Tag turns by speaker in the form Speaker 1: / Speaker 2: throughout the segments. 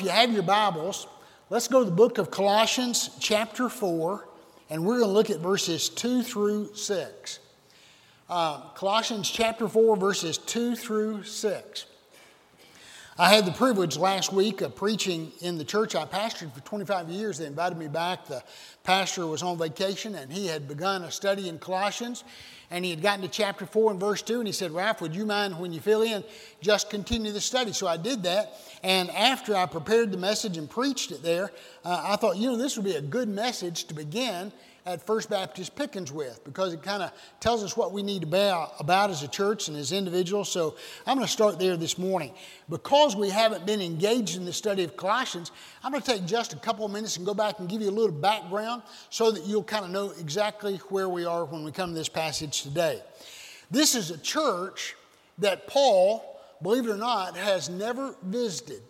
Speaker 1: if you have your Bibles, let's go to the book of Colossians, chapter 4, and we're going to look at verses 2 through 6. Uh, Colossians chapter 4, verses 2 through 6. I had the privilege last week of preaching in the church I pastored for 25 years. They invited me back. The pastor was on vacation and he had begun a study in Colossians and he had gotten to chapter 4 and verse 2 and he said, Ralph, would you mind when you fill in just continue the study? So I did that. And after I prepared the message and preached it there, uh, I thought, you know, this would be a good message to begin at First Baptist Pickens with because it kind of tells us what we need to be about as a church and as individuals. So I'm going to start there this morning. Because we haven't been engaged in the study of Colossians, I'm going to take just a couple of minutes and go back and give you a little background so that you'll kind of know exactly where we are when we come to this passage today. This is a church that Paul, believe it or not, has never visited.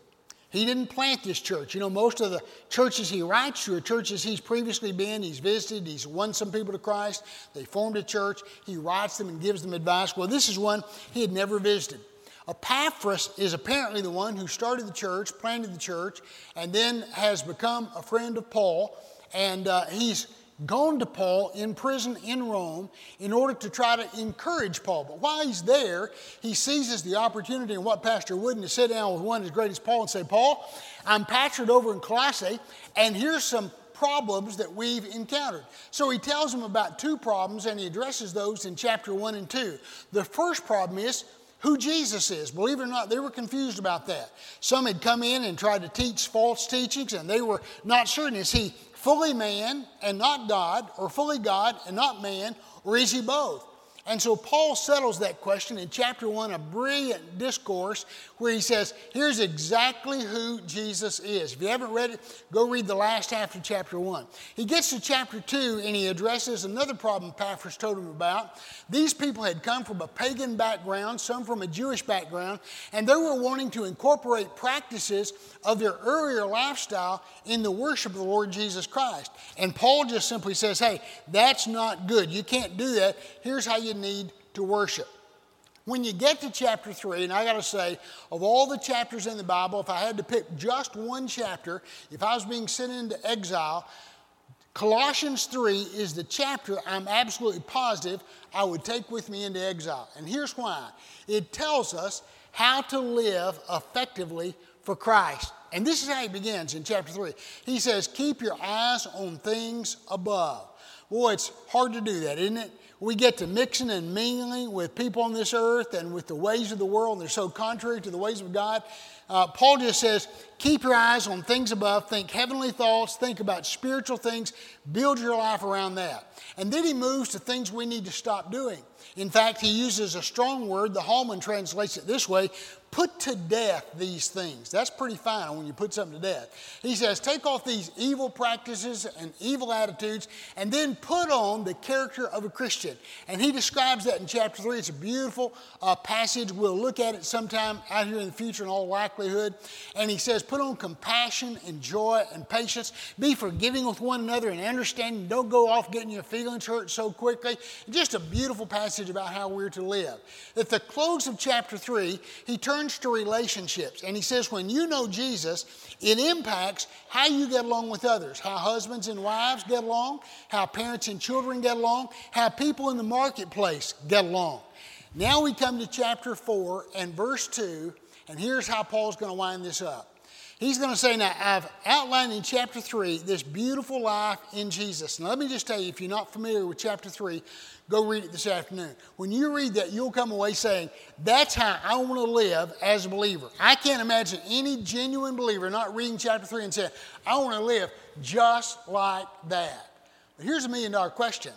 Speaker 1: He didn't plant this church. You know, most of the churches he writes to are churches he's previously been, he's visited, he's won some people to Christ, they formed a church, he writes them and gives them advice. Well, this is one he had never visited. Epaphras is apparently the one who started the church, planted the church, and then has become a friend of Paul, and uh, he's gone to Paul in prison in Rome in order to try to encourage Paul. But while he's there, he seizes the opportunity and what Pastor Wooden to sit down with one as great as Paul and say, Paul, I'm pastored over in Colossae, and here's some problems that we've encountered. So he tells them about two problems and he addresses those in chapter 1 and 2. The first problem is who Jesus is. Believe it or not, they were confused about that. Some had come in and tried to teach false teachings and they were not certain is he fully man and not God, or fully God and not man, or is he both? And so Paul settles that question in chapter 1, a brilliant discourse where he says, Here's exactly who Jesus is. If you haven't read it, go read the last half of chapter 1. He gets to chapter 2 and he addresses another problem Epaphras told him about. These people had come from a pagan background, some from a Jewish background, and they were wanting to incorporate practices of their earlier lifestyle in the worship of the Lord Jesus Christ. And Paul just simply says, Hey, that's not good. You can't do that. Here's how you need to worship. When you get to chapter 3, and I got to say, of all the chapters in the Bible, if I had to pick just one chapter, if I was being sent into exile, Colossians 3 is the chapter I'm absolutely positive I would take with me into exile. And here's why it tells us how to live effectively for Christ. And this is how he begins in chapter 3. He says, Keep your eyes on things above. Boy, it's hard to do that, isn't it? We get to mixing and mingling with people on this earth and with the ways of the world, and they're so contrary to the ways of God. Uh, Paul just says, keep your eyes on things above, think heavenly thoughts, think about spiritual things, build your life around that. And then he moves to things we need to stop doing. In fact, he uses a strong word. The Holman translates it this way put to death these things. That's pretty fine when you put something to death. He says, take off these evil practices and evil attitudes and then put on the character of a Christian. And he describes that in chapter 3. It's a beautiful uh, passage. We'll look at it sometime out here in the future in all likelihood. And he says, put on compassion and joy and patience. Be forgiving with one another and understanding. Don't go off getting your feelings hurt so quickly. Just a beautiful passage about how we're to live. At the close of chapter 3, he turns to relationships and he says, when you know Jesus, it impacts how you get along with others, how husbands and wives get along, how parents and children get along, how people in the marketplace get along. Now we come to chapter 4 and verse 2, and here's how Paul's going to wind this up. He's going to say, Now, I've outlined in chapter 3 this beautiful life in Jesus. And let me just tell you, if you're not familiar with chapter 3, go read it this afternoon. When you read that, you'll come away saying, That's how I want to live as a believer. I can't imagine any genuine believer not reading chapter 3 and saying, I want to live just like that. But here's a million dollar question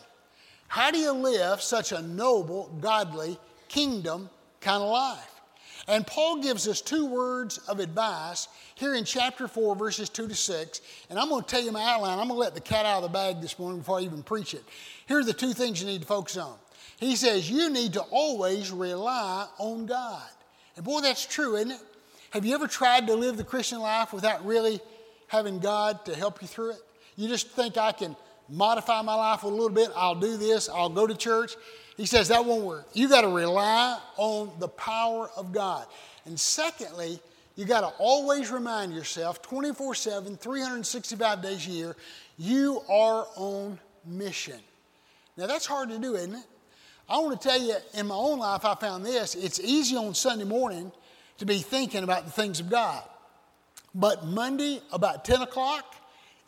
Speaker 1: How do you live such a noble, godly, kingdom kind of life? And Paul gives us two words of advice here in chapter 4, verses 2 to 6. And I'm going to tell you my outline. I'm going to let the cat out of the bag this morning before I even preach it. Here are the two things you need to focus on. He says, You need to always rely on God. And boy, that's true, isn't it? Have you ever tried to live the Christian life without really having God to help you through it? You just think I can modify my life a little bit. I'll do this. I'll go to church. He says that won't work. You got to rely on the power of God. And secondly, You got to always remind yourself 24 7, 365 days a year, you are on mission. Now, that's hard to do, isn't it? I want to tell you, in my own life, I found this it's easy on Sunday morning to be thinking about the things of God. But Monday, about 10 o'clock,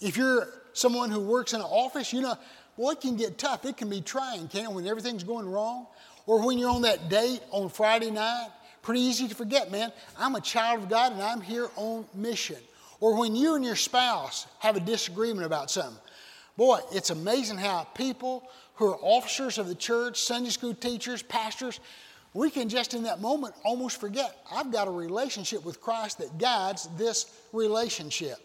Speaker 1: if you're someone who works in an office, you know, well, it can get tough. It can be trying, can it, when everything's going wrong? Or when you're on that date on Friday night, pretty easy to forget, man, I'm a child of God and I'm here on mission. Or when you and your spouse have a disagreement about something. Boy, it's amazing how people who are officers of the church, Sunday school teachers, pastors, we can just in that moment almost forget I've got a relationship with Christ that guides this relationship.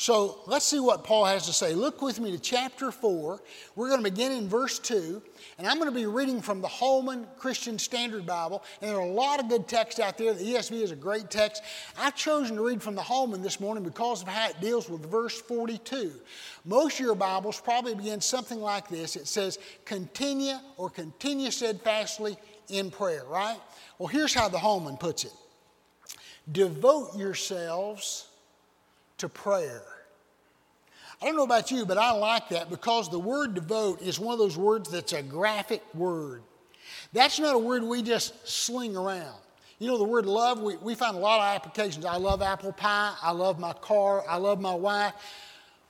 Speaker 1: So let's see what Paul has to say. Look with me to chapter 4. We're going to begin in verse 2, and I'm going to be reading from the Holman Christian Standard Bible. And there are a lot of good texts out there. The ESV is a great text. I've chosen to read from the Holman this morning because of how it deals with verse 42. Most of your Bibles probably begin something like this it says, Continue or continue steadfastly in prayer, right? Well, here's how the Holman puts it Devote yourselves to prayer. I don't know about you, but I like that because the word devote is one of those words that's a graphic word. That's not a word we just sling around. You know, the word love, we, we find a lot of applications. I love apple pie. I love my car. I love my wife.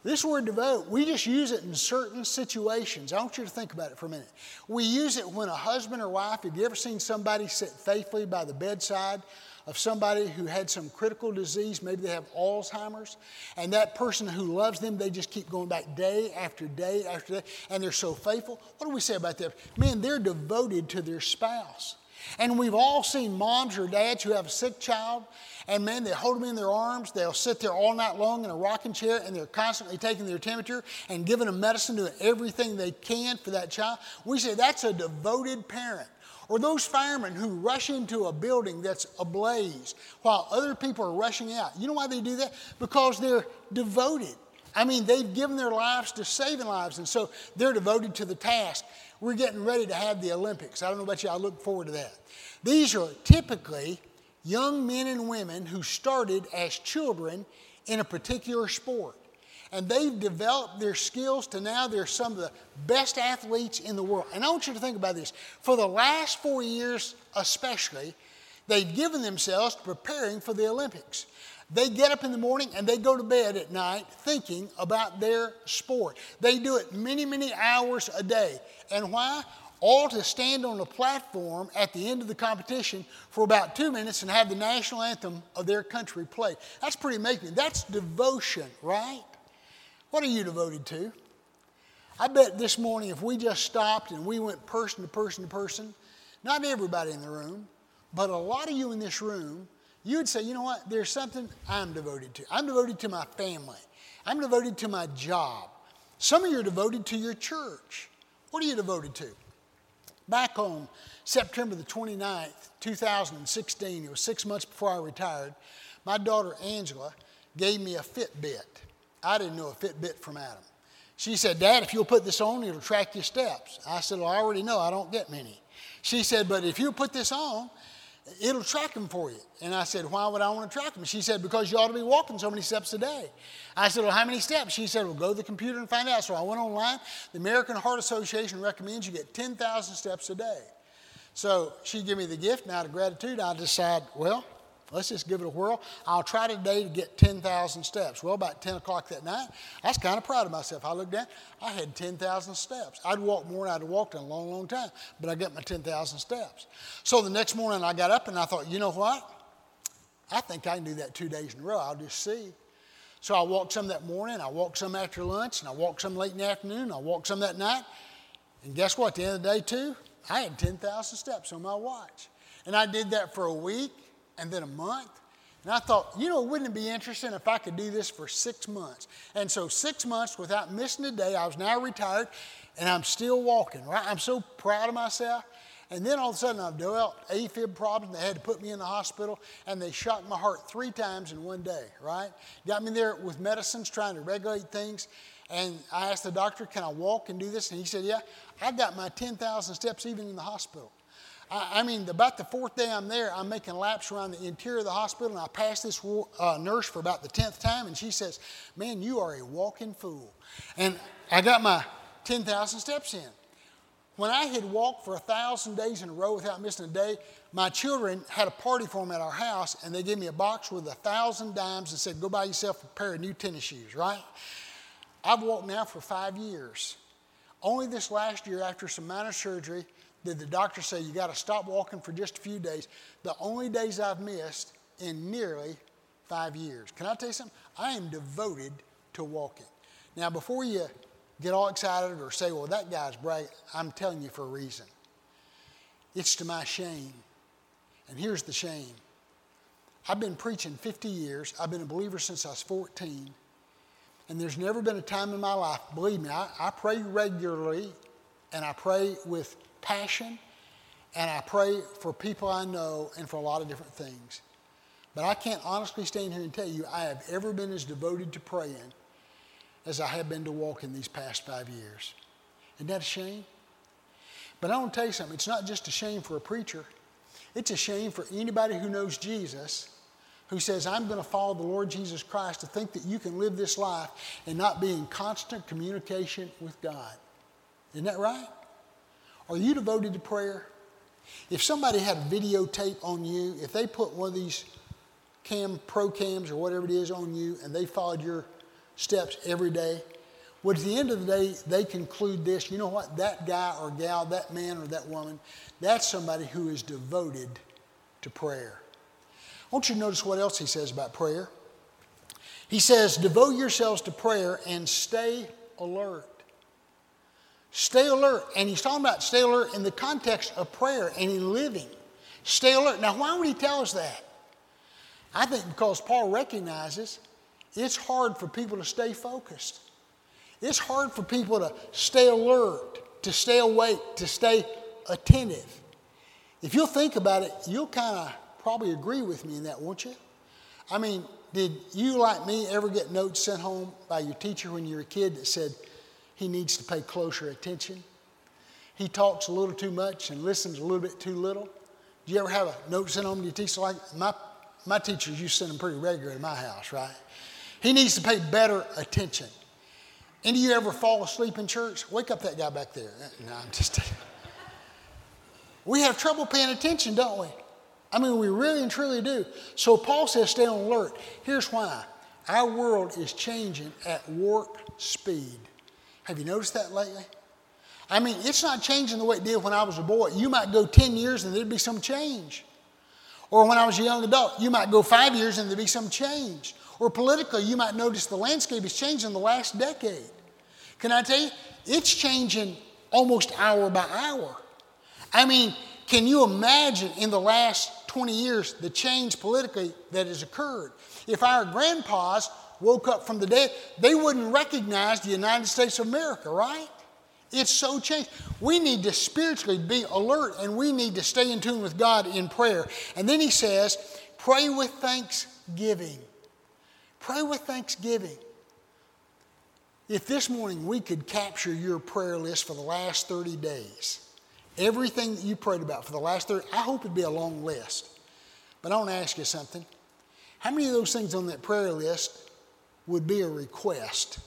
Speaker 1: This word devote, we just use it in certain situations. I want you to think about it for a minute. We use it when a husband or wife, have you ever seen somebody sit faithfully by the bedside of somebody who had some critical disease, maybe they have Alzheimer's, and that person who loves them, they just keep going back day after day after day, and they're so faithful. What do we say about that? Man, they're devoted to their spouse. And we've all seen moms or dads who have a sick child, and man, they hold them in their arms. They'll sit there all night long in a rocking chair, and they're constantly taking their temperature and giving them medicine, doing everything they can for that child. We say that's a devoted parent. Or those firemen who rush into a building that's ablaze while other people are rushing out. You know why they do that? Because they're devoted. I mean, they've given their lives to saving lives, and so they're devoted to the task. We're getting ready to have the Olympics. I don't know about you, I look forward to that. These are typically young men and women who started as children in a particular sport and they've developed their skills to now they're some of the best athletes in the world. And I want you to think about this. For the last four years, especially, they've given themselves to preparing for the Olympics. They get up in the morning and they go to bed at night thinking about their sport. They do it many, many hours a day. And why? All to stand on a platform at the end of the competition for about two minutes and have the national anthem of their country played. That's pretty amazing. That's devotion, right? What are you devoted to? I bet this morning if we just stopped and we went person to person to person, not everybody in the room, but a lot of you in this room, you would say, you know what, there's something I'm devoted to. I'm devoted to my family. I'm devoted to my job. Some of you are devoted to your church. What are you devoted to? Back on September the 29th, 2016, it was six months before I retired, my daughter Angela gave me a Fitbit. I didn't know a Fitbit from Adam. She said, Dad, if you'll put this on, it'll track your steps. I said, Well, I already know, I don't get many. She said, But if you put this on, it'll track them for you. And I said, Why would I want to track them? She said, Because you ought to be walking so many steps a day. I said, Well, how many steps? She said, Well, go to the computer and find out. So I went online. The American Heart Association recommends you get 10,000 steps a day. So she gave me the gift, and out of gratitude, I decided, well, Let's just give it a whirl. I'll try today to get 10,000 steps. Well, about 10 o'clock that night, I was kind of proud of myself. I looked down, I had 10,000 steps. I'd walked more than I'd walked in a long, long time, but I got my 10,000 steps. So the next morning I got up and I thought, you know what? I think I can do that two days in a row. I'll just see. So I walked some that morning, I walked some after lunch, and I walked some late in the afternoon, I walked some that night. And guess what? At the end of the day, too, I had 10,000 steps on my watch. And I did that for a week and then a month. And I thought, you know, wouldn't it be interesting if I could do this for six months? And so, six months without missing a day, I was now retired and I'm still walking, right? I'm so proud of myself. And then all of a sudden, I've developed AFib problems. They had to put me in the hospital, and they shocked my heart three times in one day, right? Got me there with medicines trying to regulate things. And I asked the doctor, Can I walk and do this? And he said, Yeah, I got my 10,000 steps even in the hospital. I, I, mean, about the fourth day I'm there, I'm making laps around the interior of the hospital, and I pass this uh, nurse for about the tenth time, and she says, Man, you are a walking fool. And I got my 10,000 steps in. When I had walked for a thousand days in a row without missing a day, my children had a party for them at our house, and they gave me a box with a thousand dimes and said, Go buy yourself a pair of new tennis shoes, right? I've walked now for five years. Only this last year, after some minor surgery, did the doctor say you got to stop walking for just a few days. The only days I've missed in nearly five years. Can I tell you something? I am devoted to walking. Now, before you get all excited or say, well, that guy's bright, I'm telling you for a reason. It's to my shame. And here's the shame I've been preaching 50 years, I've been a believer since I was 14. And there's never been a time in my life, believe me, I, I pray regularly and I pray with passion and I pray for people I know and for a lot of different things. But I can't honestly stand here and tell you I have ever been as devoted to praying as I have been to walking these past five years. Isn't that a shame? But I want to tell you something. It's not just a shame for a preacher, it's a shame for anybody who knows Jesus who says, I'm going to follow the Lord Jesus Christ, to think that you can live this life and not be in constant communication with God. Isn't that right? Are you devoted to prayer? If somebody had a videotape on you, if they put one of these cam, pro cams or whatever it is on you, and they followed your steps every day, would at the end of the day they conclude this you know what that guy or gal that man or that woman that's somebody who is devoted to prayer I want you to notice what else he says about prayer. He says, Devote yourselves to prayer and stay alert. Stay alert. And he's talking about stay alert in the context of prayer and in living. Stay alert. Now, why would he tell us that? I think because Paul recognizes it's hard for people to stay focused. It's hard for people to stay alert, to stay awake, to stay attentive. If you'll think about it, you'll kind of probably agree with me in that, won't you? I mean, did you, like me, ever get notes sent home by your teacher when you were a kid that said he needs to pay closer attention? He talks a little too much and listens a little bit too little. Do you ever have a note sent home to your teacher like my, my teachers to send them pretty regular in my house, right? He needs to pay better attention. Any of you ever fall asleep in church? Wake up that guy back there. No, I'm just. we have trouble paying attention, don't we? I mean, we really and truly do. So Paul says, stay on alert. Here's why our world is changing at warp speed. Have you noticed that lately? I mean, it's not changing the way it did when I was a boy. You might go 10 years and there'd be some change. Or when I was a young adult, you might go five years and there'd be some change. Or politically, you might notice the landscape has changed in the last decade. Can I tell you? It's changing almost hour by hour. I mean, can you imagine in the last 20 years the change politically that has occurred? If our grandpas woke up from the dead, they wouldn't recognize the United States of America, right? It's so changed. We need to spiritually be alert and we need to stay in tune with God in prayer. And then he says, pray with thanksgiving. Pray with thanksgiving. If this morning we could capture your prayer list for the last 30 days, Everything that you prayed about for the last 30, I hope it'd be a long list. But I want to ask you something. How many of those things on that prayer list would be a request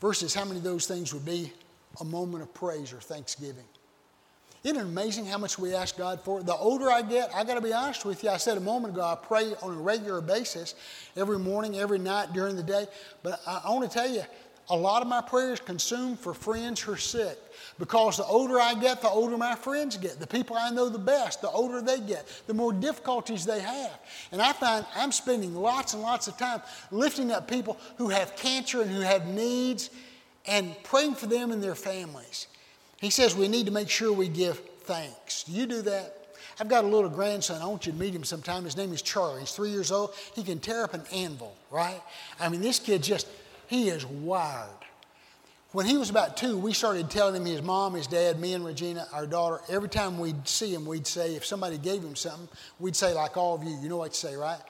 Speaker 1: versus how many of those things would be a moment of praise or thanksgiving? Isn't it amazing how much we ask God for? The older I get, I got to be honest with you. I said a moment ago, I pray on a regular basis, every morning, every night, during the day. But I, I want to tell you, a lot of my prayers consumed for friends who are sick. Because the older I get, the older my friends get. The people I know the best, the older they get, the more difficulties they have. And I find I'm spending lots and lots of time lifting up people who have cancer and who have needs and praying for them and their families. He says we need to make sure we give thanks. Do you do that? I've got a little grandson. I want you to meet him sometime. His name is Charlie. He's three years old. He can tear up an anvil, right? I mean, this kid just, he is wired. When he was about two, we started telling him his mom, his dad, me and Regina, our daughter, every time we'd see him, we'd say, if somebody gave him something, we'd say, like all of you, you know what to say, right?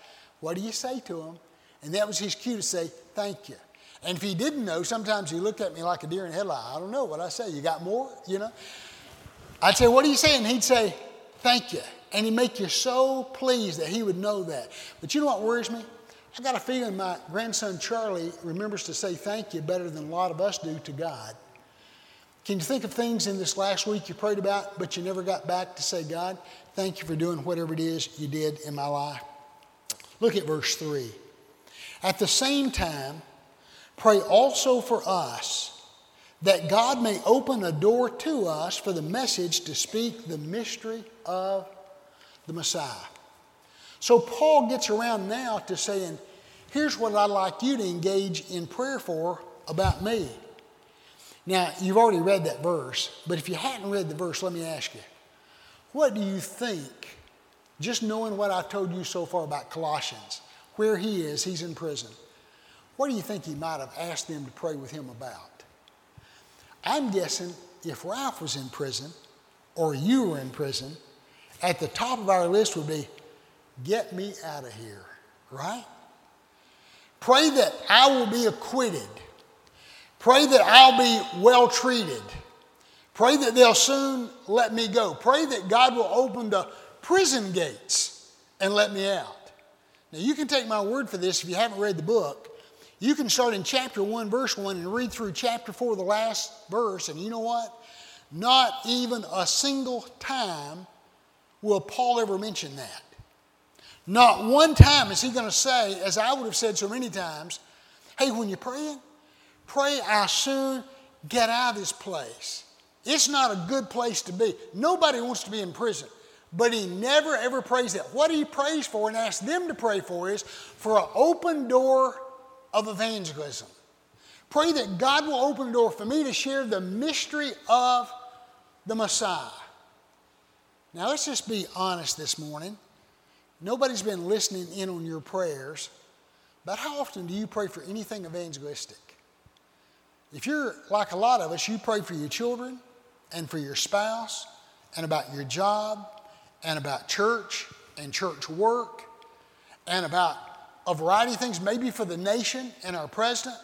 Speaker 1: What do you say to him? And that was his cue to say, thank you. And if he didn't know, sometimes he looked at me like a deer in headlight. I don't know what I say. You got more? You know? I'd say, what do you say? And he'd say, thank you. And he'd make you so pleased that he would know that. But you know what worries me? I got a feeling my grandson Charlie remembers to say thank you better than a lot of us do to God. Can you think of things in this last week you prayed about, but you never got back to say, God, thank you for doing whatever it is you did in my life? Look at verse 3. At the same time, pray also for us that God may open a door to us for the message to speak the mystery of the Messiah. So Paul gets around now to saying, here's what I'd like you to engage in prayer for about me. Now, you've already read that verse, but if you hadn't read the verse, let me ask you, what do you think, just knowing what I've told you so far about Colossians, where he is, he's in prison, what do you think he might have asked them to pray with him about? I'm guessing if Ralph was in prison or you were in prison, at the top of our list would be, Get me out of here, right? Pray that I will be acquitted. Pray that I'll be well treated. Pray that they'll soon let me go. Pray that God will open the prison gates and let me out. Now, you can take my word for this if you haven't read the book. You can start in chapter 1, verse 1, and read through chapter 4, the last verse, and you know what? Not even a single time will Paul ever mention that. Not one time is he going to say, as I would have said so many times, hey, when you're praying, pray I soon get out of this place. It's not a good place to be. Nobody wants to be in prison. But he never ever prays that. What he prays for and asks them to pray for is for an open door of evangelism. Pray that God will open the door for me to share the mystery of the Messiah. Now, let's just be honest this morning. Nobody's been listening in on your prayers, but how often do you pray for anything evangelistic? If you're like a lot of us, you pray for your children and for your spouse and about your job and about church and church work and about a variety of things, maybe for the nation and our president.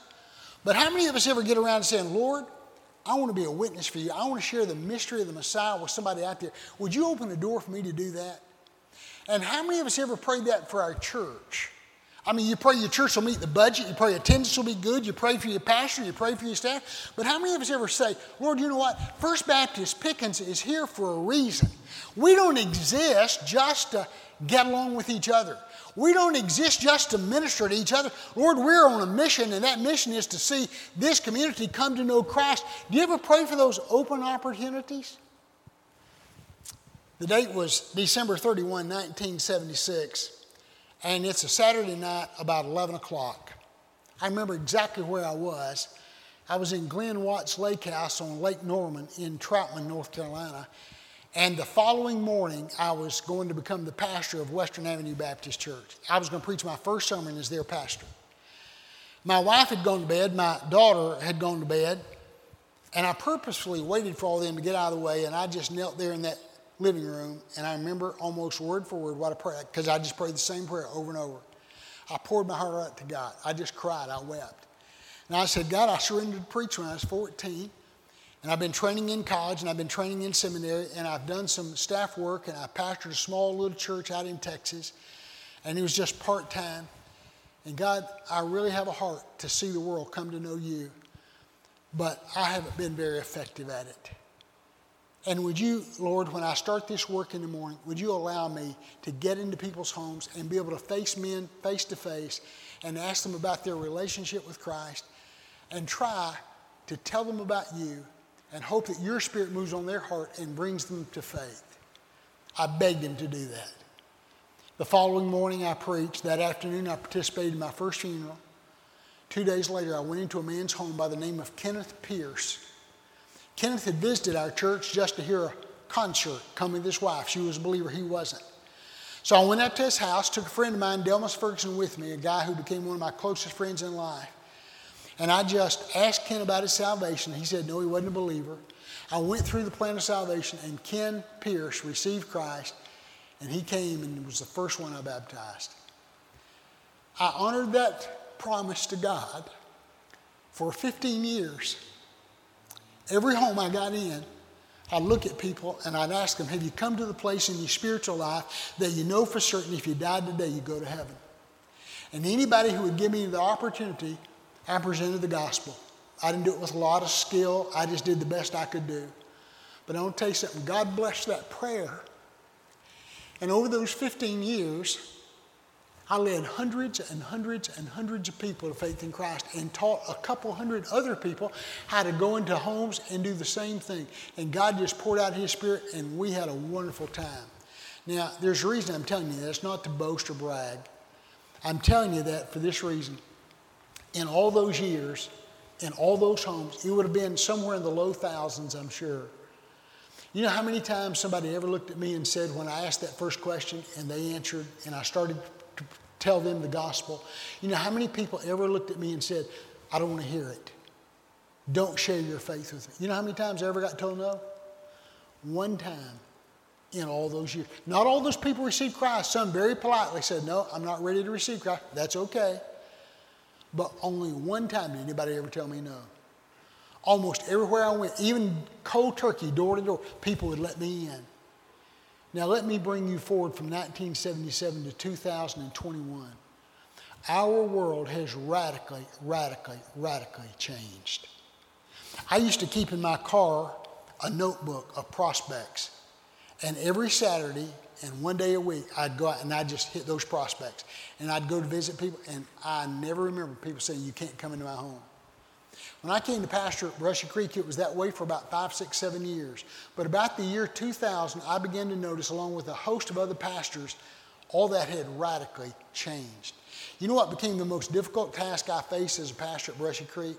Speaker 1: But how many of us ever get around saying, Lord, I want to be a witness for you. I want to share the mystery of the Messiah with somebody out there. Would you open the door for me to do that? And how many of us ever prayed that for our church? I mean, you pray your church will meet the budget, you pray attendance will be good, you pray for your pastor, you pray for your staff. But how many of us ever say, Lord, you know what? First Baptist Pickens is here for a reason. We don't exist just to get along with each other. We don't exist just to minister to each other. Lord, we're on a mission, and that mission is to see this community come to know Christ. Do you ever pray for those open opportunities? The date was December 31, 1976, and it's a Saturday night about 11 o'clock. I remember exactly where I was. I was in Glenn Watts Lake House on Lake Norman in Troutman, North Carolina, and the following morning, I was going to become the pastor of Western Avenue Baptist Church. I was going to preach my first sermon as their pastor. My wife had gone to bed, my daughter had gone to bed, and I purposefully waited for all of them to get out of the way, and I just knelt there in that living room, and I remember almost word for word what I prayed, because I just prayed the same prayer over and over. I poured my heart out to God. I just cried, I wept. And I said, God, I surrendered to preach when I was 14. And I've been training in college and I've been training in seminary and I've done some staff work and I pastored a small little church out in Texas. And it was just part time. And God, I really have a heart to see the world come to know you, but I haven't been very effective at it. And would you, Lord, when I start this work in the morning, would you allow me to get into people's homes and be able to face men face to face and ask them about their relationship with Christ and try to tell them about you and hope that your spirit moves on their heart and brings them to faith. I begged him to do that. The following morning, I preached. That afternoon, I participated in my first funeral. Two days later, I went into a man's home by the name of Kenneth Pierce. Kenneth had visited our church just to hear a concert come with his wife. She was a believer, he wasn't. So I went up to his house, took a friend of mine, Delmas Ferguson, with me, a guy who became one of my closest friends in life. And I just asked Ken about his salvation. He said, no, he wasn't a believer. I went through the plan of salvation, and Ken Pierce received Christ, and he came and was the first one I baptized. I honored that promise to God for 15 years. Every home I got in, I'd look at people and I'd ask them, Have you come to the place in your spiritual life that you know for certain if you died today, you go to heaven? And anybody who would give me the opportunity, I presented the gospel. I didn't do it with a lot of skill, I just did the best I could do. But I want to tell you something God blessed that prayer. And over those 15 years, I led hundreds and hundreds and hundreds of people to faith in Christ and taught a couple hundred other people how to go into homes and do the same thing. And God just poured out His Spirit, and we had a wonderful time. Now, there's a reason I'm telling you that. It's not to boast or brag. I'm telling you that for this reason. In all those years, in all those homes, it would have been somewhere in the low thousands, I'm sure. You know how many times somebody ever looked at me and said, when I asked that first question and they answered, and I started tell them the gospel. You know how many people ever looked at me and said, I don't want to hear it. Don't share your faith with me. You know how many times I ever got told no? One time in all those years. Not all those people received Christ. Some very politely said, No, I'm not ready to receive Christ. That's okay. But only one time did anybody ever tell me no. Almost everywhere I went, even cold turkey, door to door, people would let me in. Now, let me bring you forward from 1977 to 2021. Our world has radically, radically, radically changed. I used to keep in my car a notebook of prospects, and every Saturday and one day a week, I'd go out and I'd just hit those prospects. And I'd go to visit people, and I never remember people saying, You can't come into my home. When I came to pastor at Brushy Creek, it was that way for about five, six, seven years. But about the year 2000, I began to notice, along with a host of other pastors, all that had radically changed. You know what became the most difficult task I faced as a pastor at Brushy Creek?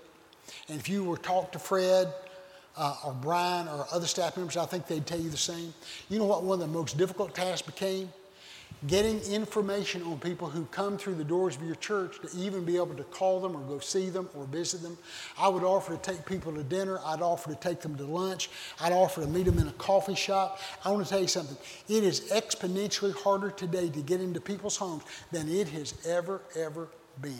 Speaker 1: And if you were to talk to Fred uh, or Brian or other staff members, I think they'd tell you the same. You know what one of the most difficult tasks became? Getting information on people who come through the doors of your church to even be able to call them or go see them or visit them. I would offer to take people to dinner. I'd offer to take them to lunch. I'd offer to meet them in a coffee shop. I want to tell you something. It is exponentially harder today to get into people's homes than it has ever, ever been.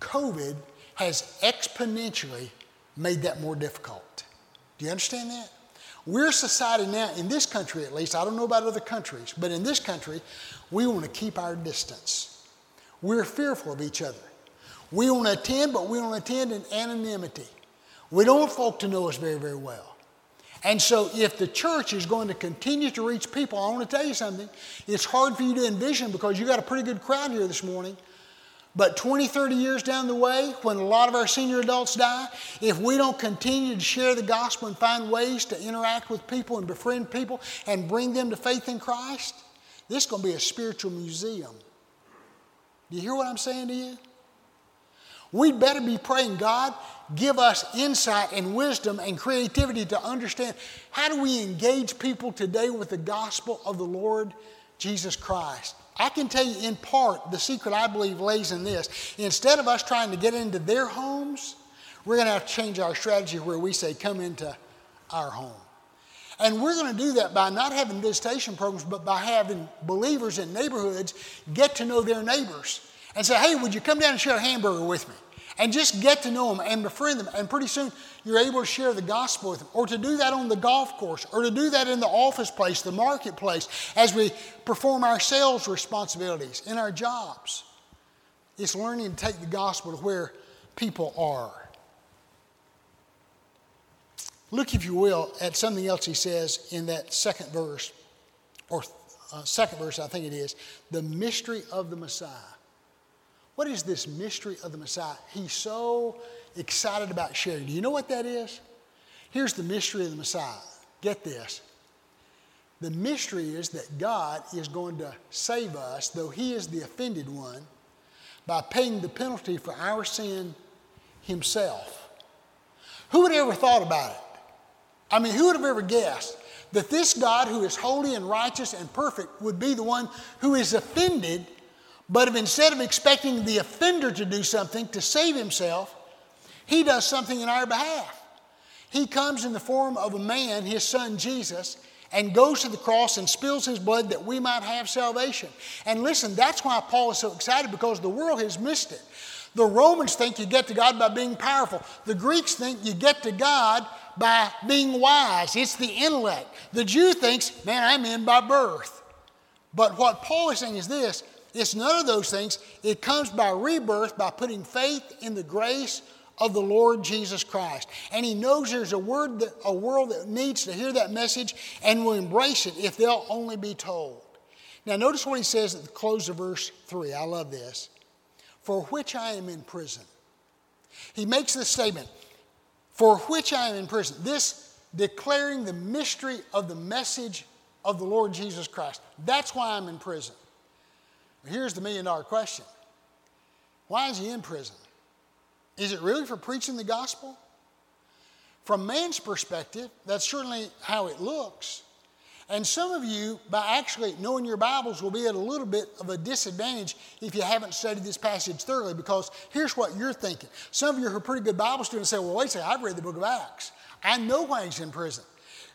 Speaker 1: COVID has exponentially made that more difficult. Do you understand that? We're society now, in this country at least, I don't know about other countries, but in this country, we want to keep our distance. We're fearful of each other. We want to attend, but we want to attend in anonymity. We don't want folk to know us very, very well. And so, if the church is going to continue to reach people, I want to tell you something. It's hard for you to envision because you got a pretty good crowd here this morning. But 20, 30 years down the way, when a lot of our senior adults die, if we don't continue to share the gospel and find ways to interact with people and befriend people and bring them to faith in Christ, this is going to be a spiritual museum. Do you hear what I'm saying to you? We'd better be praying, God, give us insight and wisdom and creativity to understand how do we engage people today with the gospel of the Lord Jesus Christ. I can tell you in part, the secret I believe lays in this. Instead of us trying to get into their homes, we're going to have to change our strategy where we say, come into our home. And we're going to do that by not having visitation programs, but by having believers in neighborhoods get to know their neighbors and say, hey, would you come down and share a hamburger with me? And just get to know them and befriend them. And pretty soon you're able to share the gospel with them, or to do that on the golf course, or to do that in the office place, the marketplace, as we perform our sales responsibilities in our jobs. It's learning to take the gospel to where people are. Look, if you will, at something else he says in that second verse, or uh, second verse, I think it is, the mystery of the Messiah. What is this mystery of the Messiah? He's so excited about sharing. Do you know what that is? Here's the mystery of the Messiah. Get this. The mystery is that God is going to save us, though He is the offended one, by paying the penalty for our sin Himself. Who would have ever thought about it? I mean, who would have ever guessed that this God, who is holy and righteous and perfect, would be the one who is offended but if instead of expecting the offender to do something to save himself, he does something in our behalf. He comes in the form of a man, his son Jesus, and goes to the cross and spills his blood that we might have salvation. And listen, that's why Paul is so excited because the world has missed it. The Romans think you get to God by being powerful. The Greeks think you get to God by being wise. It's the intellect. The Jew thinks, man, I'm in by birth. But what Paul is saying is this it's none of those things. It comes by rebirth, by putting faith in the grace of the Lord Jesus Christ. And he knows there's a, word that, a world that needs to hear that message and will embrace it if they'll only be told. Now, notice what he says at the close of verse 3. I love this. For which I am in prison. He makes this statement, for which I am in prison. This declaring the mystery of the message of the Lord Jesus Christ. That's why I'm in prison. Here's the million dollar question Why is he in prison? Is it really for preaching the gospel? From man's perspective, that's certainly how it looks. And some of you, by actually knowing your Bibles, will be at a little bit of a disadvantage if you haven't studied this passage thoroughly, because here's what you're thinking. Some of you who are pretty good Bible students say, Well, wait a second, I've read the book of Acts. I know why he's in prison.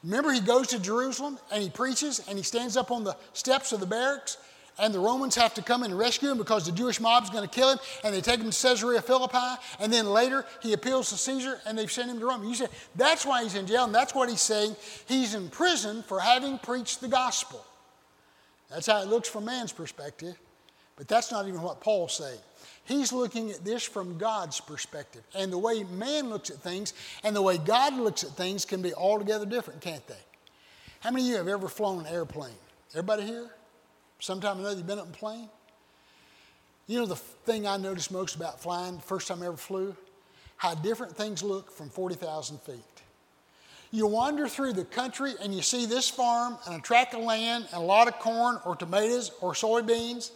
Speaker 1: Remember, he goes to Jerusalem and he preaches and he stands up on the steps of the barracks and the Romans have to come and rescue him because the Jewish mob is going to kill him, and they take him to Caesarea Philippi, and then later he appeals to Caesar, and they've sent him to Rome. You say that's why he's in jail, and that's what he's saying. He's in prison for having preached the gospel. That's how it looks from man's perspective, but that's not even what Paul's saying. He's looking at this from God's perspective. And the way man looks at things and the way God looks at things can be altogether different, can't they? How many of you have ever flown an airplane? Everybody here? Sometime or another, you've been up in a plane? You know the thing I noticed most about flying, the first time I ever flew? How different things look from 40,000 feet. You wander through the country and you see this farm and a tract of land and a lot of corn or tomatoes or soybeans,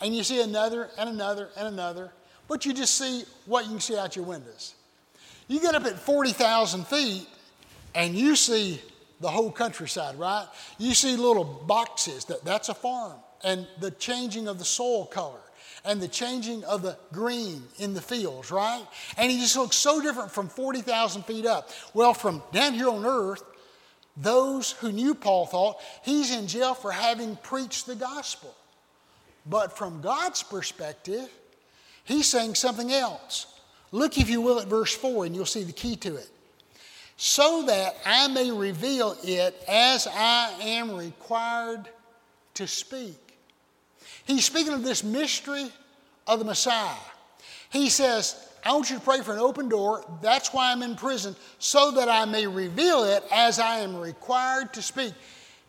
Speaker 1: and you see another and another and another, but you just see what you can see out your windows. You get up at 40,000 feet and you see the whole countryside, right? You see little boxes, that, that's a farm, and the changing of the soil color and the changing of the green in the fields, right? And he just looks so different from 40,000 feet up. Well, from down here on earth, those who knew Paul thought he's in jail for having preached the gospel. But from God's perspective, he's saying something else. Look, if you will, at verse 4, and you'll see the key to it so that I may reveal it as I am required to speak. He's speaking of this mystery of the Messiah. He says, I want you to pray for an open door. That's why I'm in prison, so that I may reveal it as I am required to speak.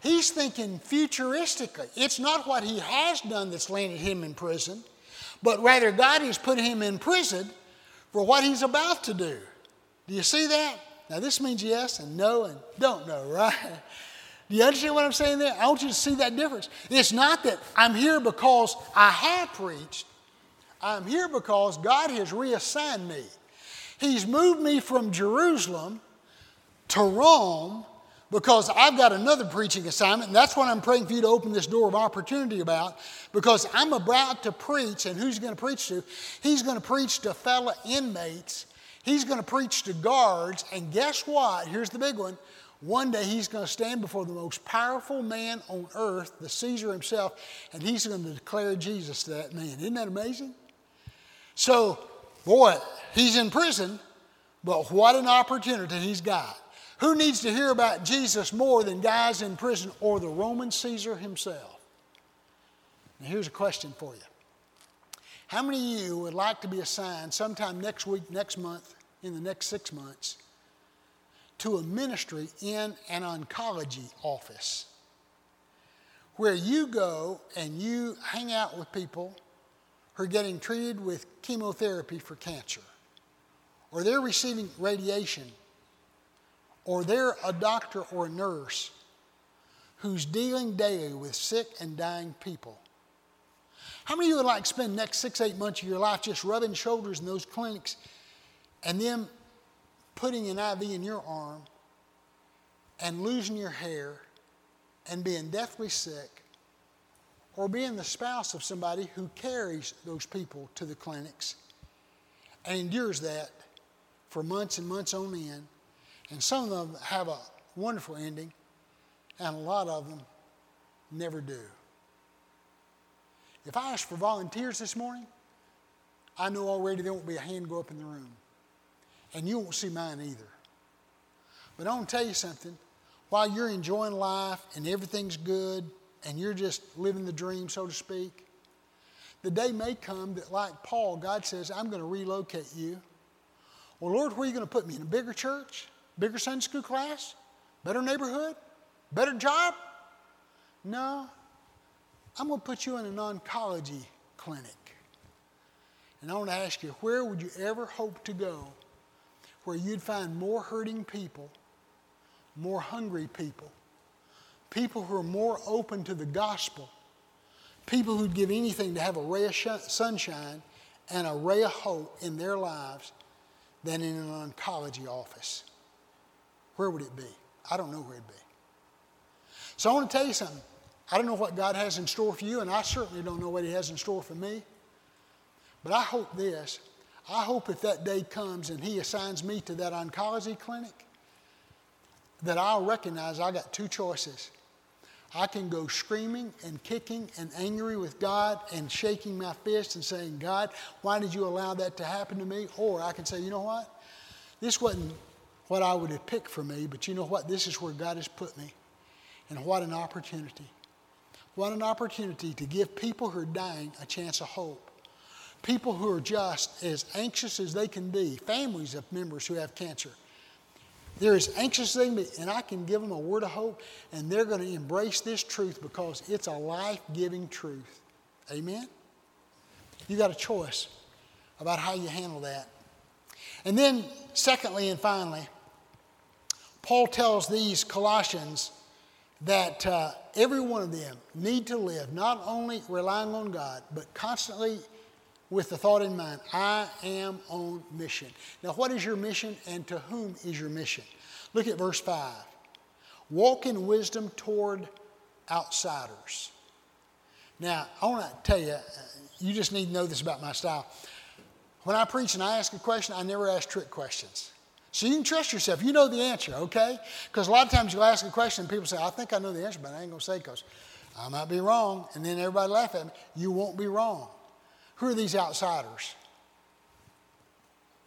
Speaker 1: He's thinking futuristically. It's not what he has done that's landed him in prison, but rather God has put him in prison for what he's about to do. Do you see that? Now, this means yes and no and don't know, right? Do you understand what I'm saying there? I want you to see that difference. It's not that I'm here because I have preached, I'm here because God has reassigned me. He's moved me from Jerusalem to Rome because I've got another preaching assignment, and that's what I'm praying for you to open this door of opportunity about because I'm about to preach, and who's going to preach to? He's going to preach to fellow inmates He's going to preach to guards, and guess what? Here's the big one. One day he's going to stand before the most powerful man on earth, the Caesar himself, and he's going to declare Jesus to that man. Isn't that amazing? So, boy, he's in prison, but what an opportunity he's got. Who needs to hear about Jesus more than guys in prison or the Roman Caesar himself? Now, here's a question for you how many of you would like to be assigned sometime next week, next month, in the next six months, to a ministry in an oncology office where you go and you hang out with people who are getting treated with chemotherapy for cancer, or they're receiving radiation, or they're a doctor or a nurse who's dealing daily with sick and dying people? How many of you would like to spend the next six, eight months of your life just rubbing shoulders in those clinics and then putting an IV in your arm and losing your hair and being deathly sick or being the spouse of somebody who carries those people to the clinics and endures that for months and months on end. And some of them have a wonderful ending, and a lot of them never do. If I ask for volunteers this morning, I know already there won't be a hand go up in the room. And you won't see mine either. But I want to tell you something. While you're enjoying life and everything's good and you're just living the dream, so to speak, the day may come that, like Paul, God says, I'm going to relocate you. Well, Lord, where are you going to put me? In a bigger church? Bigger Sunday school class? Better neighborhood? Better job? No. I'm going to put you in an oncology clinic. And I want to ask you, where would you ever hope to go where you'd find more hurting people, more hungry people, people who are more open to the gospel, people who'd give anything to have a ray of sunshine and a ray of hope in their lives than in an oncology office? Where would it be? I don't know where it'd be. So I want to tell you something. I don't know what God has in store for you, and I certainly don't know what He has in store for me. But I hope this. I hope if that day comes and He assigns me to that oncology clinic, that I'll recognize I got two choices. I can go screaming and kicking and angry with God and shaking my fist and saying, God, why did you allow that to happen to me? Or I can say, you know what? This wasn't what I would have picked for me, but you know what? This is where God has put me. And what an opportunity. What an opportunity to give people who are dying a chance of hope. People who are just as anxious as they can be, families of members who have cancer. They're as anxious as they can be, and I can give them a word of hope, and they're going to embrace this truth because it's a life giving truth. Amen? You got a choice about how you handle that. And then, secondly and finally, Paul tells these Colossians that uh, every one of them need to live not only relying on God, but constantly with the thought in mind I am on mission. Now, what is your mission and to whom is your mission? Look at verse 5. Walk in wisdom toward outsiders. Now, I want to tell you, uh, you just need to know this about my style. When I preach and I ask a question, I never ask trick questions. So you can trust yourself. You know the answer, okay? Because a lot of times you'll ask a question and people say, I think I know the answer, but I ain't going to say because I might be wrong. And then everybody laugh at me. You won't be wrong. Who are these outsiders?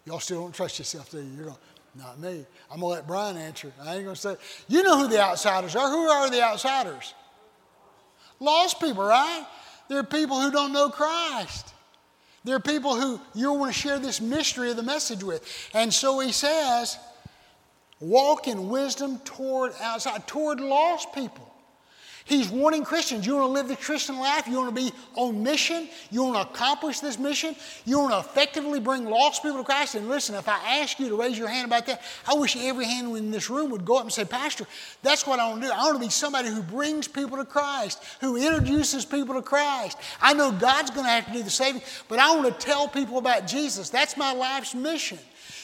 Speaker 1: Y'all still don't trust yourself, do you? You're going, not me. I'm going to let Brian answer. I ain't going to say, you know who the outsiders are. Who are the outsiders? Lost people, right? They're people who don't know Christ. There are people who you want to share this mystery of the message with. And so he says, walk in wisdom toward outside, toward lost people. He's warning Christians you want to live the Christian life, you want to be on mission, you want to accomplish this mission, you want to effectively bring lost people to Christ. And listen, if I ask you to raise your hand about that, I wish every hand in this room would go up and say, Pastor, that's what I want to do. I want to be somebody who brings people to Christ, who introduces people to Christ. I know God's going to have to do the saving, but I want to tell people about Jesus. That's my life's mission,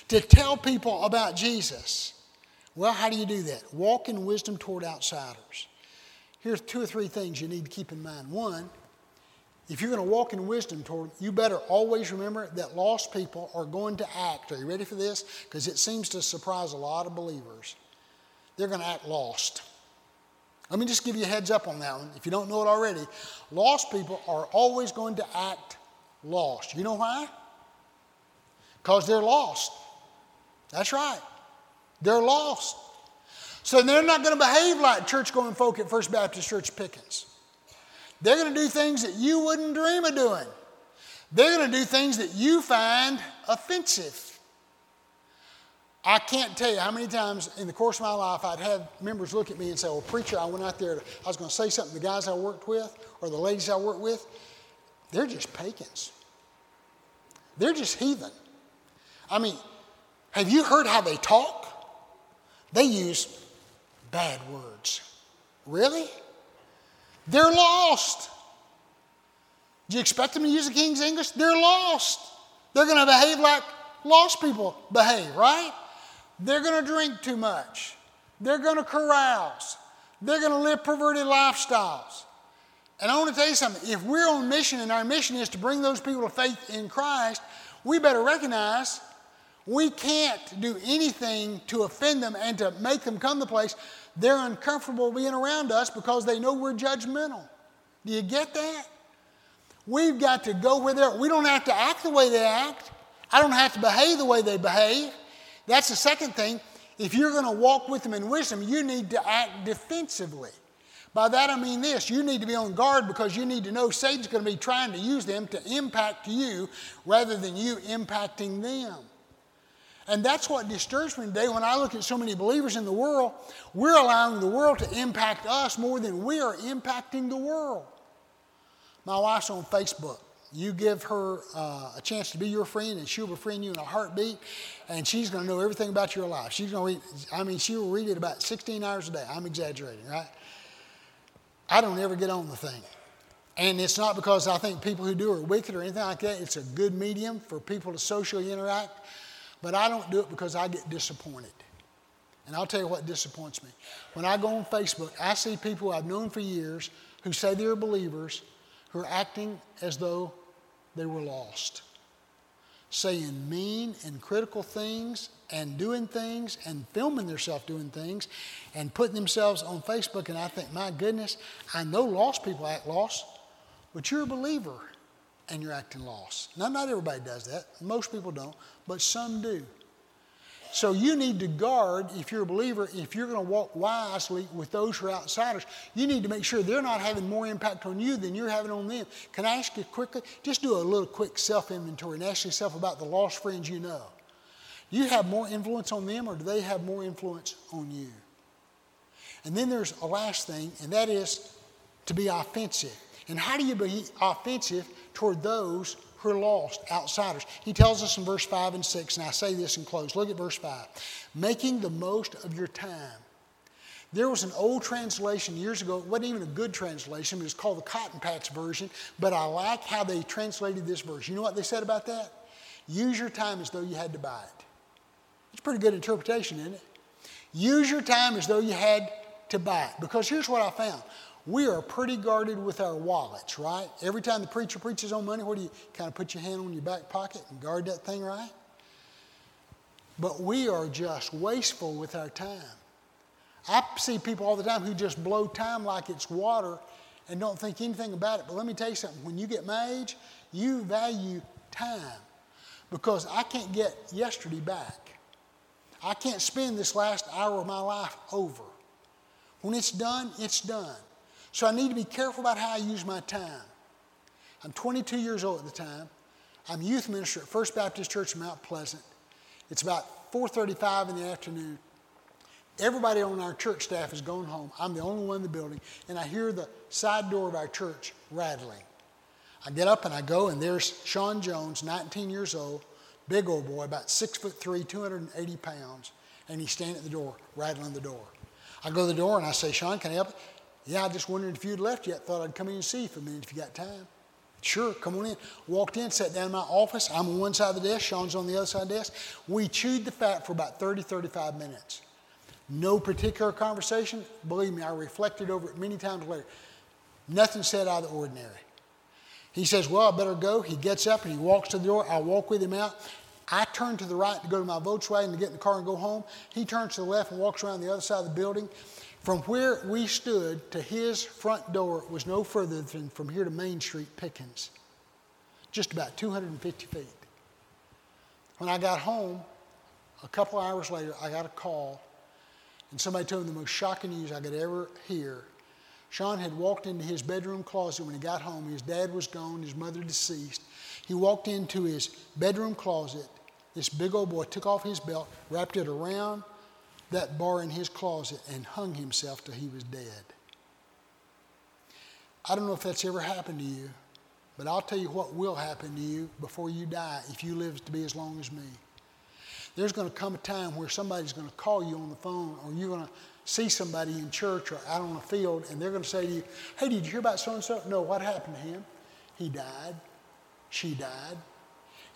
Speaker 1: to tell people about Jesus. Well, how do you do that? Walk in wisdom toward outsiders. Here's two or three things you need to keep in mind. One, if you're going to walk in wisdom toward, you better always remember that lost people are going to act. Are you ready for this? Because it seems to surprise a lot of believers. They're going to act lost. Let me just give you a heads up on that one. If you don't know it already, lost people are always going to act lost. You know why? Because they're lost. That's right. They're lost. So they're not going to behave like church going folk at First Baptist Church Pickens. They're going to do things that you wouldn't dream of doing. They're going to do things that you find offensive. I can't tell you how many times in the course of my life I'd have members look at me and say, Well, preacher, I went out there, to, I was going to say something to the guys I worked with or the ladies I worked with. They're just pagans. They're just heathen. I mean, have you heard how they talk? They use bad words. Really? They're lost. Do you expect them to use the King's English? They're lost. They're going to behave like lost people behave, right? They're going to drink too much. They're going to carouse. They're going to live perverted lifestyles. And I want to tell you something. If we're on mission and our mission is to bring those people to faith in Christ, we better recognize we can't do anything to offend them and to make them come to the place. They're uncomfortable being around us because they know we're judgmental. Do you get that? We've got to go where they're. We don't have to act the way they act. I don't have to behave the way they behave. That's the second thing. If you're going to walk with them in wisdom, you need to act defensively. By that I mean this you need to be on guard because you need to know Satan's going to be trying to use them to impact you rather than you impacting them. And that's what disturbs me today when I look at so many believers in the world. We're allowing the world to impact us more than we are impacting the world. My wife's on Facebook. You give her uh, a chance to be your friend, and she'll befriend you in a heartbeat, and she's going to know everything about your life. She's going to read, I mean, she will read it about 16 hours a day. I'm exaggerating, right? I don't ever get on the thing. And it's not because I think people who do are wicked or anything like that. It's a good medium for people to socially interact. But I don't do it because I get disappointed. And I'll tell you what disappoints me. When I go on Facebook, I see people I've known for years who say they're believers who are acting as though they were lost, saying mean and critical things and doing things and filming themselves doing things and putting themselves on Facebook. And I think, my goodness, I know lost people act lost, but you're a believer and you're acting lost. Now, not everybody does that. Most people don't, but some do. So you need to guard, if you're a believer, if you're going to walk wisely with those who are outsiders, you need to make sure they're not having more impact on you than you're having on them. Can I ask you quickly? Just do a little quick self inventory and ask yourself about the lost friends you know. Do you have more influence on them or do they have more influence on you? And then there's a last thing, and that is to be offensive. And how do you be offensive toward those who are lost, outsiders? He tells us in verse 5 and 6, and I say this in close. Look at verse 5. Making the most of your time. There was an old translation years ago, it wasn't even a good translation, it was called the Cotton Patch version, but I like how they translated this verse. You know what they said about that? Use your time as though you had to buy it. It's a pretty good interpretation, isn't it? Use your time as though you had to buy it. Because here's what I found we are pretty guarded with our wallets, right? Every time the preacher preaches on money, what do you kind of put your hand on your back pocket and guard that thing, right? But we are just wasteful with our time. I see people all the time who just blow time like it's water and don't think anything about it. But let me tell you something when you get my age, you value time because I can't get yesterday back. I can't spend this last hour of my life over. When it's done, it's done. So I need to be careful about how I use my time. I'm 22 years old at the time. I'm youth minister at First Baptist Church in Mount Pleasant. It's about 4:35 in the afternoon. Everybody on our church staff is going home. I'm the only one in the building, and I hear the side door of our church rattling. I get up and I go, and there's Sean Jones, 19 years old, big old boy, about six foot three, 280 pounds, and he's standing at the door, rattling the door. I go to the door and I say, Sean, can I help? Yeah, I just wondered if you'd left yet. Thought I'd come in and see you for a minute if you got time. Sure, come on in. Walked in, sat down in my office. I'm on one side of the desk, Sean's on the other side of the desk. We chewed the fat for about 30, 35 minutes. No particular conversation. Believe me, I reflected over it many times later. Nothing said out of the ordinary. He says, Well, I better go. He gets up and he walks to the door. I walk with him out. I turn to the right to go to my Volkswagen to get in the car and go home. He turns to the left and walks around the other side of the building. From where we stood to his front door was no further than from here to Main Street, Pickens, just about 250 feet. When I got home, a couple hours later, I got a call, and somebody told me the most shocking news I could ever hear. Sean had walked into his bedroom closet when he got home. His dad was gone, his mother deceased. He walked into his bedroom closet. This big old boy took off his belt, wrapped it around that bar in his closet and hung himself till he was dead. I don't know if that's ever happened to you, but I'll tell you what will happen to you before you die if you live to be as long as me. There's going to come a time where somebody's going to call you on the phone or you're going to see somebody in church or out on the field and they're going to say to you, Hey, did you hear about so and so? No, what happened to him? He died. She died.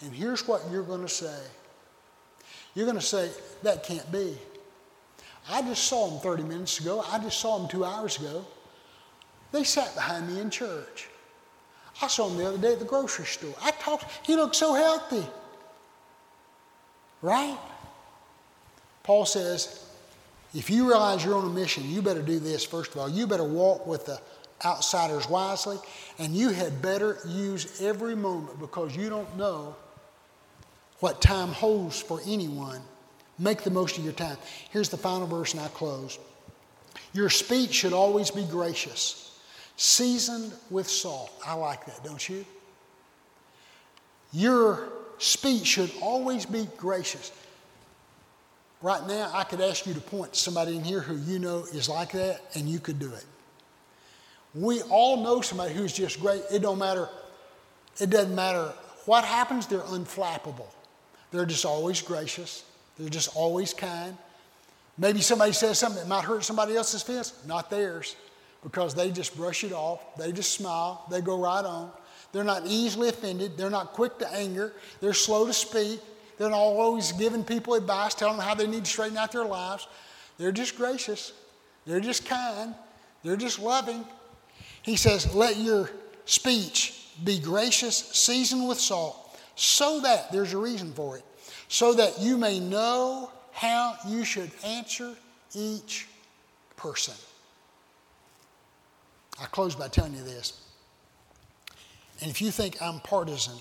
Speaker 1: And here's what you're going to say you're going to say, That can't be. I just saw them 30 minutes ago. I just saw them two hours ago. They sat behind me in church. I saw him the other day at the grocery store. I talked, he looked so healthy. Right? Paul says, if you realize you're on a mission, you better do this first of all. You better walk with the outsiders wisely, and you had better use every moment because you don't know what time holds for anyone. Make the most of your time. Here's the final verse, and I close. Your speech should always be gracious, seasoned with salt. I like that, don't you? Your speech should always be gracious. Right now, I could ask you to point to somebody in here who you know is like that, and you could do it. We all know somebody who's just great. It don't matter. It doesn't matter what happens. They're unflappable. They're just always gracious. They're just always kind. Maybe somebody says something that might hurt somebody else's feelings, not theirs, because they just brush it off. They just smile. They go right on. They're not easily offended. They're not quick to anger. They're slow to speak. They're not always giving people advice, telling them how they need to straighten out their lives. They're just gracious. They're just kind. They're just loving. He says, Let your speech be gracious, seasoned with salt, so that, there's a reason for it, so that you may know how you should answer each person. I close by telling you this. And if you think I'm partisan,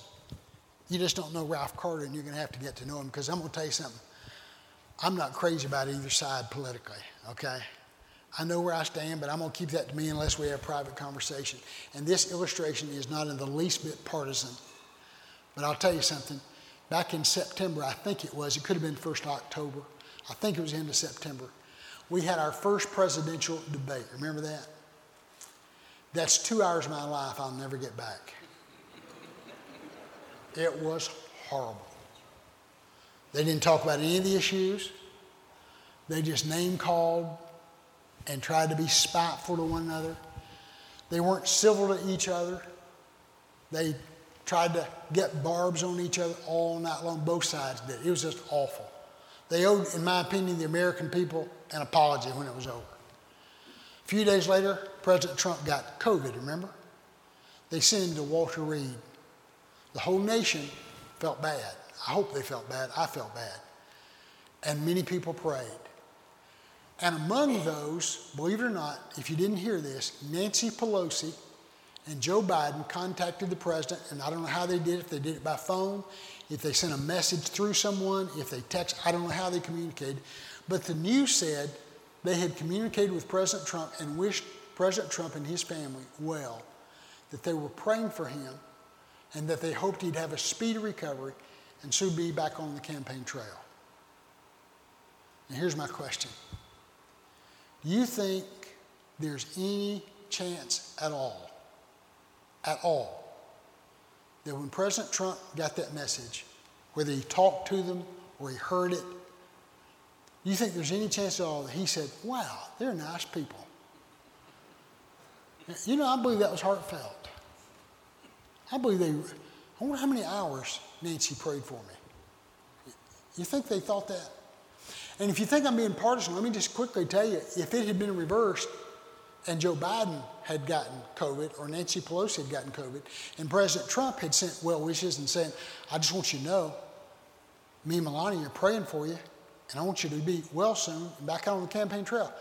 Speaker 1: you just don't know Ralph Carter and you're going to have to get to know him because I'm going to tell you something. I'm not crazy about either side politically, okay? I know where I stand, but I'm going to keep that to me unless we have private conversation. And this illustration is not in the least bit partisan. But I'll tell you something. Back in September, I think it was, it could have been 1st October. I think it was end of September. We had our first presidential debate. Remember that? That's two hours of my life I'll never get back. It was horrible. They didn't talk about any of the issues. They just name called and tried to be spiteful to one another. They weren't civil to each other. They tried to get barbs on each other all night long. Both sides did. It was just awful. They owed, in my opinion, the American people an apology when it was over. A few days later, President Trump got COVID, remember? They sent him to Walter Reed. The whole nation felt bad. I hope they felt bad. I felt bad. And many people prayed. And among those, believe it or not, if you didn't hear this, Nancy Pelosi and Joe Biden contacted the president, and I don't know how they did it, if they did it by phone, if they sent a message through someone, if they text, I don't know how they communicated. But the news said they had communicated with President Trump and wished President Trump and his family well, that they were praying for him, and that they hoped he'd have a speedy recovery and soon be back on the campaign trail. And here's my question Do you think there's any chance at all, at all, that when President Trump got that message, whether he talked to them or he heard it, you think there's any chance at all that he said, Wow, they're nice people? You know, I believe that was heartfelt. I believe they, I wonder how many hours Nancy prayed for me. You think they thought that? And if you think I'm being partisan, let me just quickly tell you if it had been reversed and Joe Biden had gotten COVID or Nancy Pelosi had gotten COVID and President Trump had sent well wishes and said, I just want you to know, me and Melania are praying for you and I want you to be well soon and back out on the campaign trail.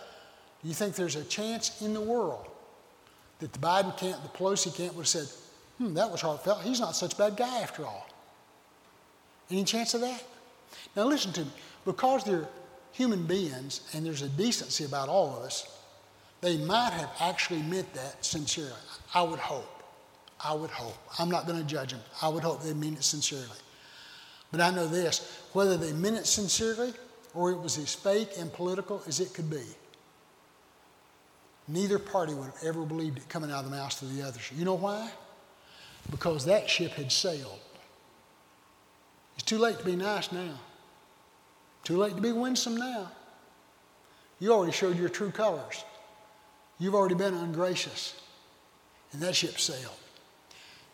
Speaker 1: Do you think there's a chance in the world that the Biden camp, the Pelosi camp would have said, hmm, that was heartfelt. He's not such a bad guy after all. Any chance of that? Now listen to me. Because they're human beings and there's a decency about all of us, they might have actually meant that sincerely. I would hope. I would hope. I'm not going to judge them. I would hope they mean it sincerely. But I know this whether they meant it sincerely or it was as fake and political as it could be, neither party would have ever believed it coming out of the mouths of the others. You know why? Because that ship had sailed. It's too late to be nice now. Too late to be winsome now. You already showed your true colors. You've already been ungracious. And that ship sailed.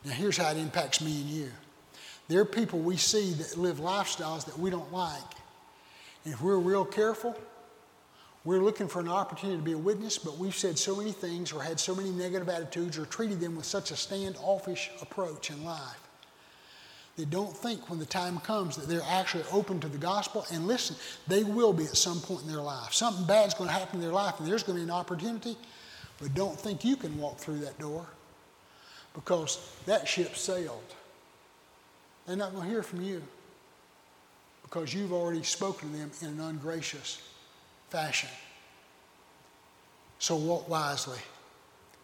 Speaker 1: Now, here's how it impacts me and you. There are people we see that live lifestyles that we don't like. And if we're real careful, we're looking for an opportunity to be a witness, but we've said so many things or had so many negative attitudes or treated them with such a standoffish approach in life they don't think when the time comes that they're actually open to the gospel. And listen, they will be at some point in their life. Something bad's going to happen in their life, and there's going to be an opportunity. But don't think you can walk through that door because that ship sailed. They're not going to hear from you because you've already spoken to them in an ungracious fashion. So walk wisely.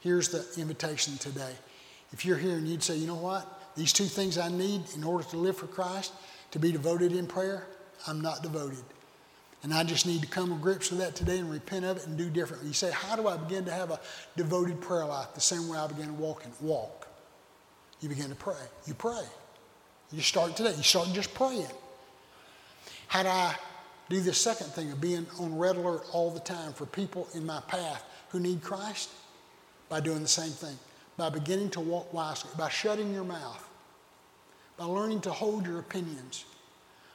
Speaker 1: Here's the invitation today. If you're here and you'd say, you know what? These two things I need in order to live for Christ, to be devoted in prayer, I'm not devoted. And I just need to come to grips with that today and repent of it and do differently. You say, How do I begin to have a devoted prayer life? The same way I began to walk and walk. You begin to pray. You pray. You start today. You start just praying. How do I do the second thing of being on red alert all the time for people in my path who need Christ? By doing the same thing. By beginning to walk wisely, by shutting your mouth, by learning to hold your opinions,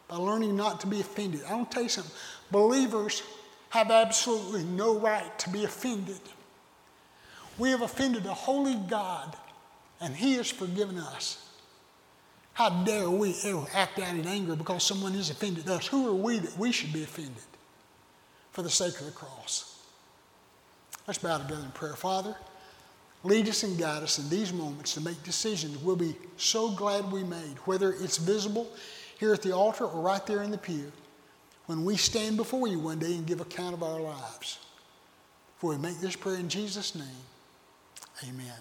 Speaker 1: by learning not to be offended. I want to tell you something. Believers have absolutely no right to be offended. We have offended a holy God, and He has forgiven us. How dare we ever act out in anger because someone has offended us? Who are we that we should be offended for the sake of the cross? Let's bow together in prayer. Father, lead us and guide us in these moments to make decisions we'll be so glad we made, whether it's visible here at the altar or right there in the pew, when we stand before you one day and give account of our lives. For we make this prayer in Jesus' name, amen.